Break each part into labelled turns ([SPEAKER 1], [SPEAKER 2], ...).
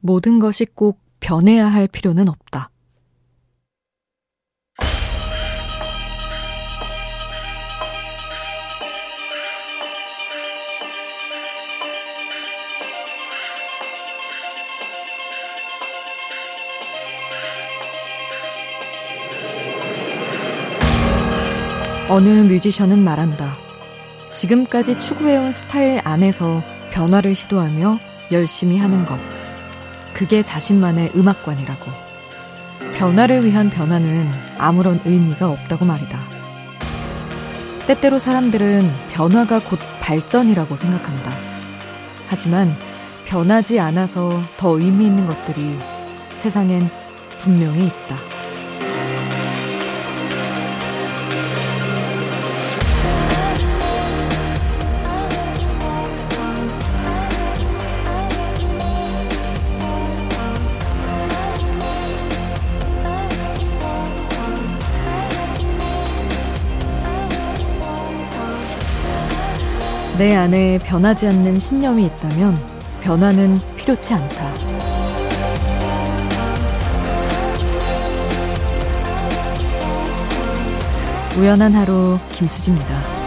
[SPEAKER 1] 모든 것이 꼭 변해야 할 필요는 없다. 어느 뮤지션은 말한다. 지금까지 추구해온 스타일 안에서 변화를 시도하며 열심히 하는 것. 그게 자신만의 음악관이라고. 변화를 위한 변화는 아무런 의미가 없다고 말이다. 때때로 사람들은 변화가 곧 발전이라고 생각한다. 하지만 변하지 않아서 더 의미 있는 것들이 세상엔 분명히 있다. 내 안에 변하지 않는 신념이 있다면 변화는 필요치 않다. 우연한 하루 김수지입니다.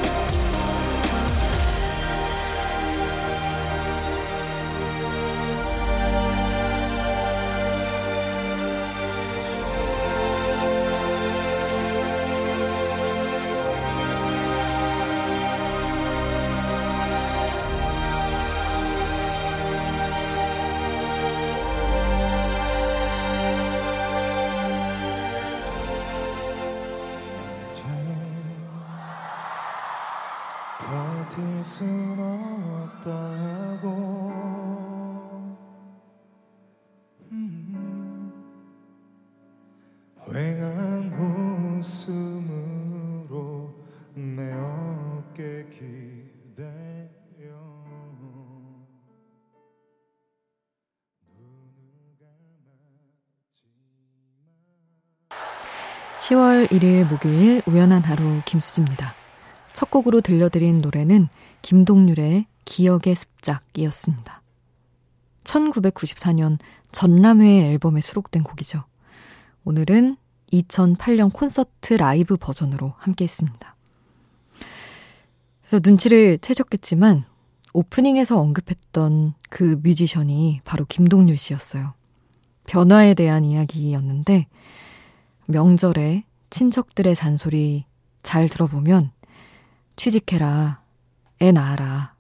[SPEAKER 1] 순 없다고 음. 휑한 웃음으로 내 어깨 기대어 10월 1일 목요일 우연한 하루 김수지입니다. 첫 곡으로 들려드린 노래는 김동률의 기억의 습작이었습니다. 1994년 전람회 앨범에 수록된 곡이죠. 오늘은 2008년 콘서트 라이브 버전으로 함께 했습니다. 그래서 눈치를 채셨겠지만 오프닝에서 언급했던 그 뮤지션이 바로 김동률 씨였어요. 변화에 대한 이야기였는데 명절에 친척들의 잔소리 잘 들어보면 취직해라. 애 낳아라.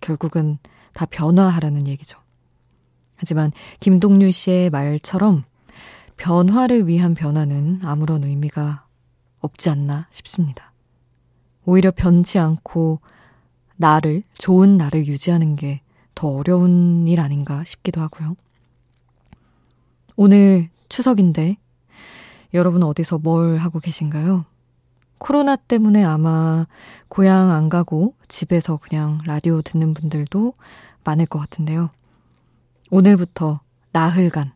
[SPEAKER 1] 결국은 다 변화하라는 얘기죠. 하지만 김동률 씨의 말처럼 변화를 위한 변화는 아무런 의미가 없지 않나 싶습니다. 오히려 변치 않고 나를, 좋은 나를 유지하는 게 더 어려운 일 아닌가 싶기도 하고요. 오늘 추석인데 여러분 어디서 뭘 하고 계신가요? 코로나 때문에 아마 고향 안 가고 집에서 그냥 라디오 듣는 분들도 많을 것 같은데요. 오늘부터 나흘간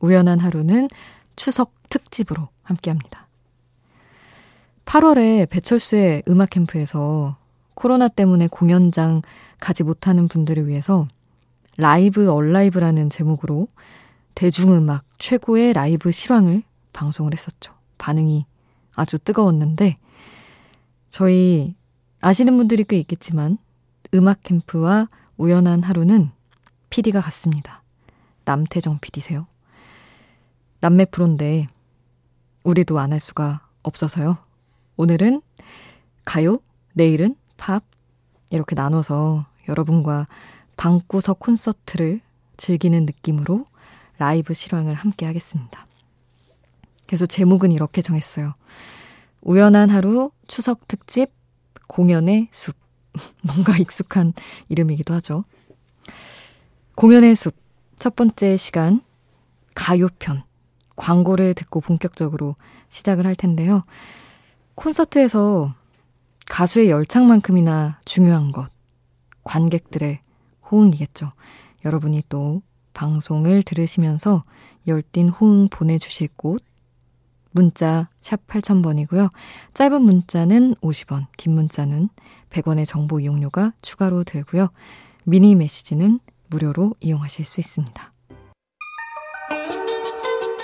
[SPEAKER 1] 우연한 하루는 추석 특집으로 함께 합니다. 8월에 배철수의 음악 캠프에서 코로나 때문에 공연장 가지 못하는 분들을 위해서 라이브 얼라이브라는 제목으로 대중음악 최고의 라이브 실황을 방송을 했었죠. 반응이 아주 뜨거웠는데 저희 아시는 분들이 꽤 있겠지만 음악 캠프와 우연한 하루는 PD가 같습니다. 남태정 PD세요. 남매 프로인데 우리도 안 할 수가 없어서요. 오늘은 가요, 내일은 팝 이렇게 나눠서 여러분과 방구석 콘서트를 즐기는 느낌으로 라이브 실황을 함께 하겠습니다. 그래서 제목은 이렇게 정했어요. 우연한 하루 추석 특집 공연의 숲. 뭔가 익숙한 이름이기도 하죠. 공연의 숲. 첫 번째 시간 가요편. 광고를 듣고 본격적으로 시작을 할 텐데요. 콘서트에서 가수의 열창만큼이나 중요한 것. 관객들의 호응이겠죠. 여러분이 또 방송을 들으시면서 열띤 호응 보내주실 곳 문자 샵 8000번이고요. 짧은 문자는 50원, 긴 문자는 100원의 정보 이용료가 추가로 들고요. 미니 메시지는 무료로 이용하실 수 있습니다.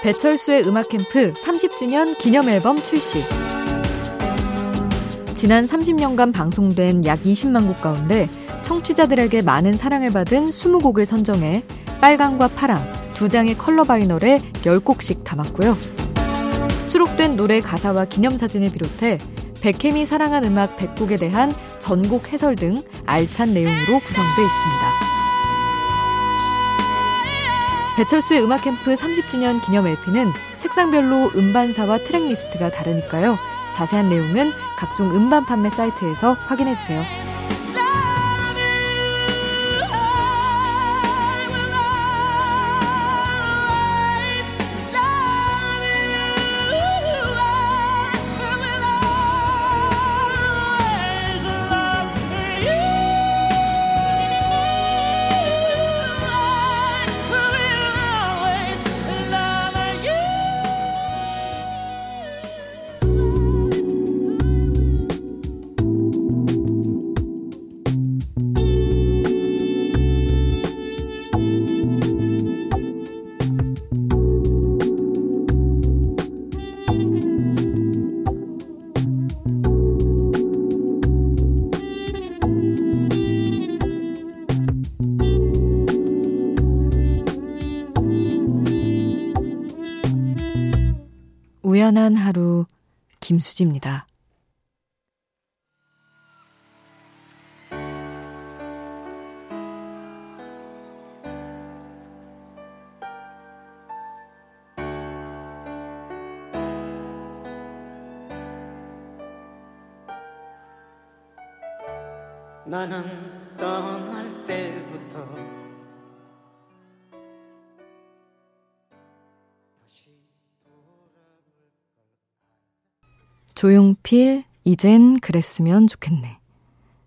[SPEAKER 1] 배철수의 음악 캠프 30주년 기념 앨범 출시. 지난 30년간 방송된 약 20만 곡 가운데 청취자들에게 많은 사랑을 받은 20곡을 선정해 빨강과 파랑 두 장의 컬러 바이널에 10곡씩 담았고요. 수록된 노래 가사와 기념사진을 비롯해 백혜미 사랑한 음악 100곡에 대한 전곡 해설 등 알찬 내용으로 구성되어 있습니다. 배철수의 음악 캠프 30주년 기념 LP는 색상별로 음반사와 트랙리스트가 다르니까요. 자세한 내용은 각종 음반 판매 사이트에서 확인해 주세요. 우연한 하루 김수지입니다. 때부터 조용필, 이젠 그랬으면 좋겠네.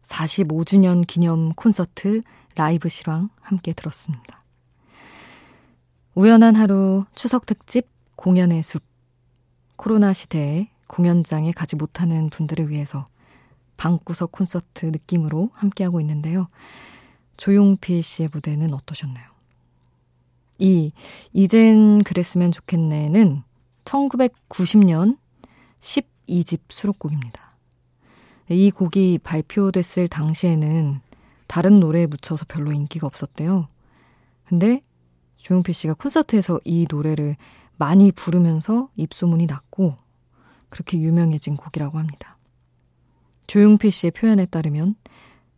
[SPEAKER 1] 45주년 기념 콘서트 라이브 실황 함께 들었습니다. 우연한 하루 추석 특집 공연의 숲. 코로나 시대에 공연장에 가지 못하는 분들을 위해서 방구석 콘서트 느낌으로 함께하고 있는데요. 조용필 씨의 무대는 어떠셨나요? 이 이젠 그랬으면 좋겠네는 1990년 10 2집 수록곡입니다. 이 곡이 발표됐을 당시에는 다른 노래에 묻혀서 별로 인기가 없었대요. 근데 조용필 씨가 콘서트에서 이 노래를 많이 부르면서 입소문이 났고 그렇게 유명해진 곡이라고 합니다. 조용필 씨의 표현에 따르면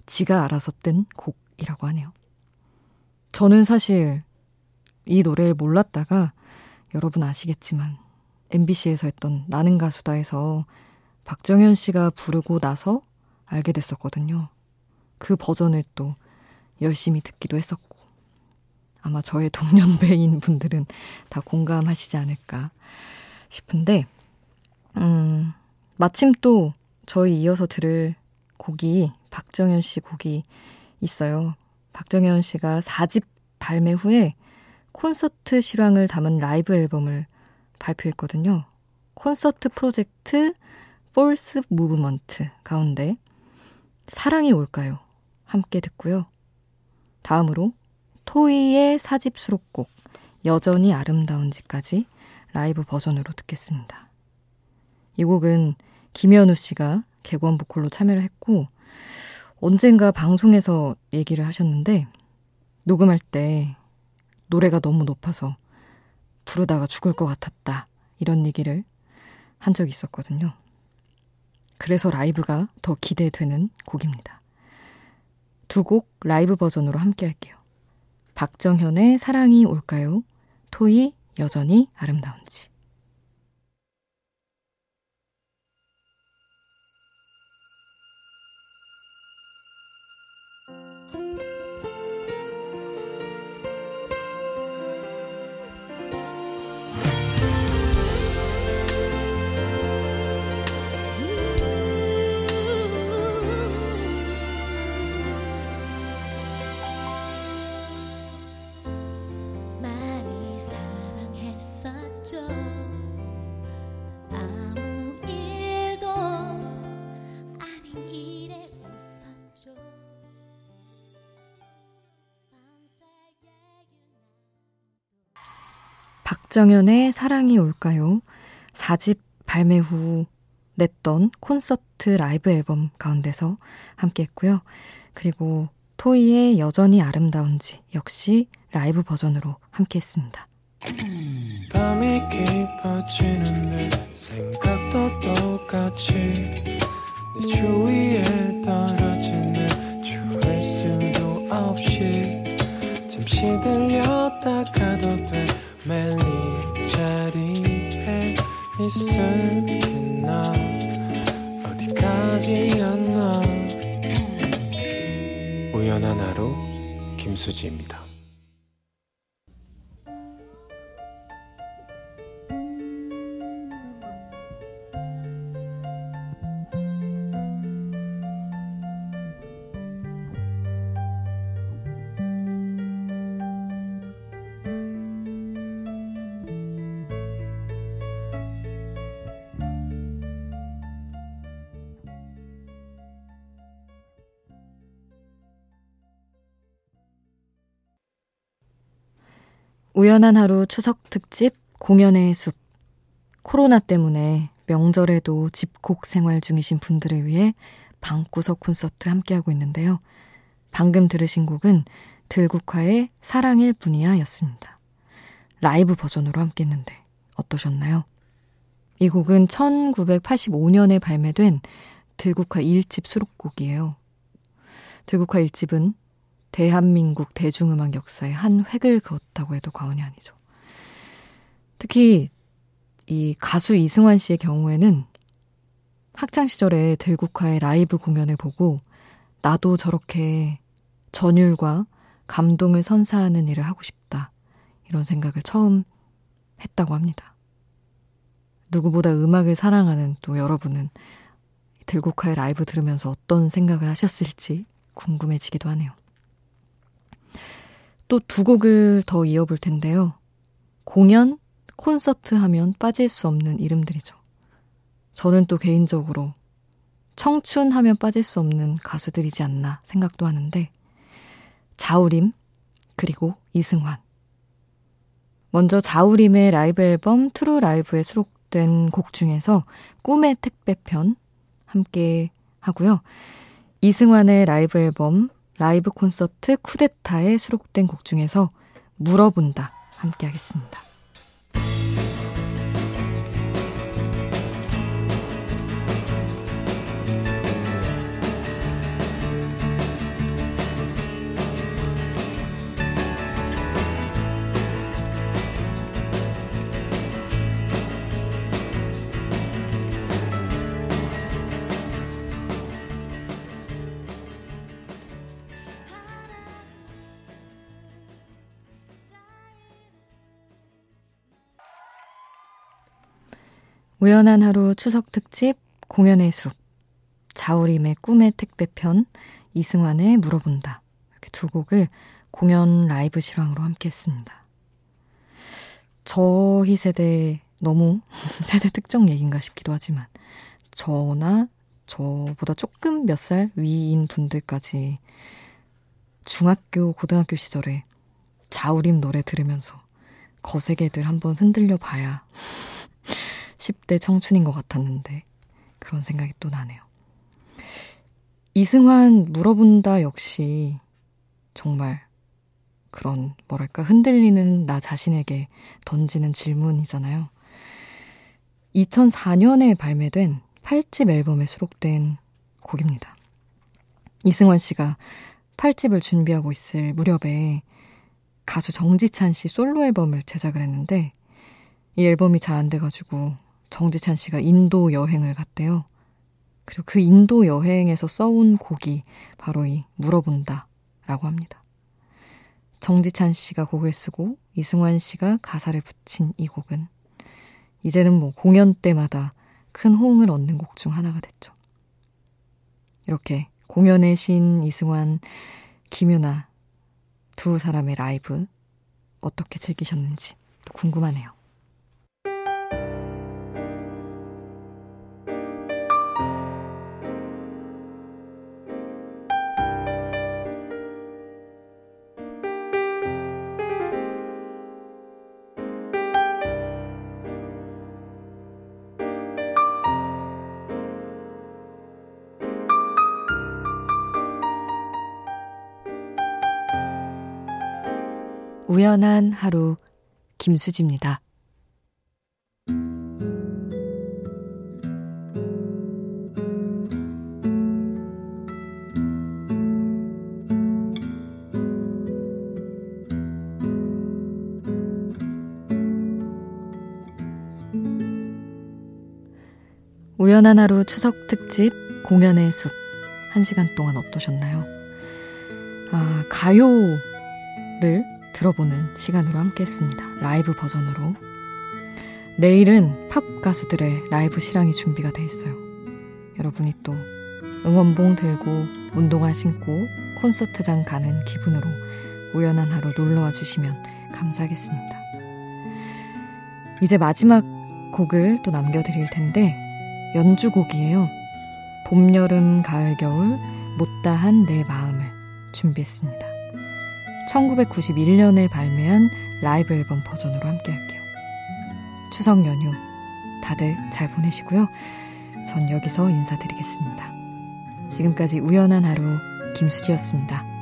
[SPEAKER 1] 지가 알아서 뜬 곡이라고 하네요. 저는 사실 이 노래를 몰랐다가 여러분 아시겠지만 MBC에서 했던 나는 가수다에서 박정현 씨가 부르고 나서 알게 됐었거든요. 그 버전을 또 열심히 듣기도 했었고. 아마 저의 동년배인 분들은 다 공감하시지 않을까 싶은데, 음, 마침 또 저희 이어서 들을 곡이 박정현 씨 곡이 있어요. 박정현 씨가 4집 발매 후에 콘서트 실황을 담은 라이브 앨범을 발표했거든요. Concert Project 4th Movement 가운데 사랑이 올까요? 함께 듣고요. 다음으로 토이의 사집 수록곡 여전히 아름다운지까지 라이브 버전으로 듣겠습니다. 이 곡은 김현우 씨가 개관 보컬로 참여를 했고 언젠가 방송에서 얘기를 하셨는데 녹음할 때 노래가 너무 높아서 부르다가 죽을 것 같았다. 이런 얘기를 한 적이 있었거든요. 그래서 라이브가 더 기대되는 곡입니다. 두 곡 라이브 버전으로 함께 할게요. 박정현의 사랑이 올까요? 토이 여전히 아름다운지. 박정현의 사랑이 올까요? 4집 발매 후 냈던 콘서트 라이브 앨범 가운데서 함께 했고요. 그리고 토이의 여전히 아름다운지 역시 라이브 버전으로 함께 했습니다. 밤이 깊어지는데 생각도 똑같이 내 주위에 떨어지는 추울 수도 없이 잠시 들렸다 가도 돼 매일 있을게 나 어디까지였나 우연한 하루 김수지입니다. 우연한 하루 추석 특집 공연의 숲. 코로나 때문에 명절에도 집콕 생활 중이신 분들을 위해 방구석 콘서트 함께하고 있는데요. 방금 들으신 곡은 들국화의 사랑일 뿐이야 였습니다. 라이브 버전으로 함께 했는데 어떠셨나요? 이 곡은 1985년에 발매된 들국화 1집 수록곡이에요. 들국화 1집은 대한민국 대중음악 역사에 한 획을 그었다고 해도 과언이 아니죠. 특히 이 가수 이승환 씨의 경우에는 학창 시절에 들국화의 라이브 공연을 보고 나도 저렇게 전율과 감동을 선사하는 일을 하고 싶다. 이런 생각을 처음 했다고 합니다. 누구보다 음악을 사랑하는 또 여러분은 들국화의 라이브 들으면서 어떤 생각을 하셨을지 궁금해지기도 하네요. 또 두 곡을 더 이어볼 텐데요. 공연, 콘서트 하면 빠질 수 없는 이름들이죠. 저는 또 개인적으로 청춘 하면 빠질 수 없는 가수들이지 않나 생각도 하는데, 자우림, 그리고 이승환. 먼저 자우림의 라이브 앨범 True Live에 수록된 곡 중에서 꿈의 택배편 함께 하고요. 이승환의 라이브 앨범 라이브 콘서트 쿠데타에 수록된 곡 중에서 물어본다 함께 하겠습니다. 우연한 하루 추석 특집 공연의 숲 자우림의 꿈의 택배편 이승환의 물어본다 이렇게 두 곡을 공연 라이브 실황으로 함께 했습니다. 저희 세대 너무 세대 특정 얘기인가 싶기도 하지만 저나 저보다 조금 몇 살 위인 분들까지 중학교, 고등학교 시절에 자우림 노래 들으면서 거세게들 한번 흔들려 봐야 10대 청춘인 것 같았는데 그런 생각이 또 나네요. 이승환 물어본다 역시 정말 그런 뭐랄까 흔들리는 나 자신에게 던지는 질문이잖아요. 2004년에 발매된 8집 앨범에 수록된 곡입니다. 이승환 씨가 8집을 준비하고 있을 무렵에 가수 정지찬 씨 솔로 앨범을 제작을 했는데 이 앨범이 잘 안 돼가지고 정지찬 씨가 인도 여행을 갔대요. 그리고 그 인도 여행에서 써온 곡이 바로 이 물어본다 라고 합니다. 정지찬 씨가 곡을 쓰고 이승환 씨가 가사를 붙인 이 곡은 이제는 뭐 공연 때마다 큰 호응을 얻는 곡 중 하나가 됐죠. 이렇게 공연의 신 이승환, 김유나 두 사람의 라이브 어떻게 즐기셨는지 궁금하네요. 우연한 하루 김수지입니다. 우연한 하루 추석 특집 공연의 숲. 한 시간 동안 어떠셨나요? 아, 가요를 들어보는 시간으로 함께 했습니다. 라이브 버전으로. 내일은 팝 가수들의 라이브 실황이 준비가 돼 있어요. 여러분이 또 응원봉 들고 운동화 신고 콘서트장 가는 기분으로 우연한 하루 놀러와 주시면 감사하겠습니다. 이제 마지막 곡을 또 남겨드릴 텐데 연주곡이에요. 봄, 여름, 가을, 겨울 못다한 내 마음을 준비했습니다. 1991년에 발매한 라이브 앨범 버전으로 함께 할게요. 추석 연휴 다들 잘 보내시고요. 전 여기서 인사드리겠습니다. 지금까지 우연한 하루 김수지였습니다.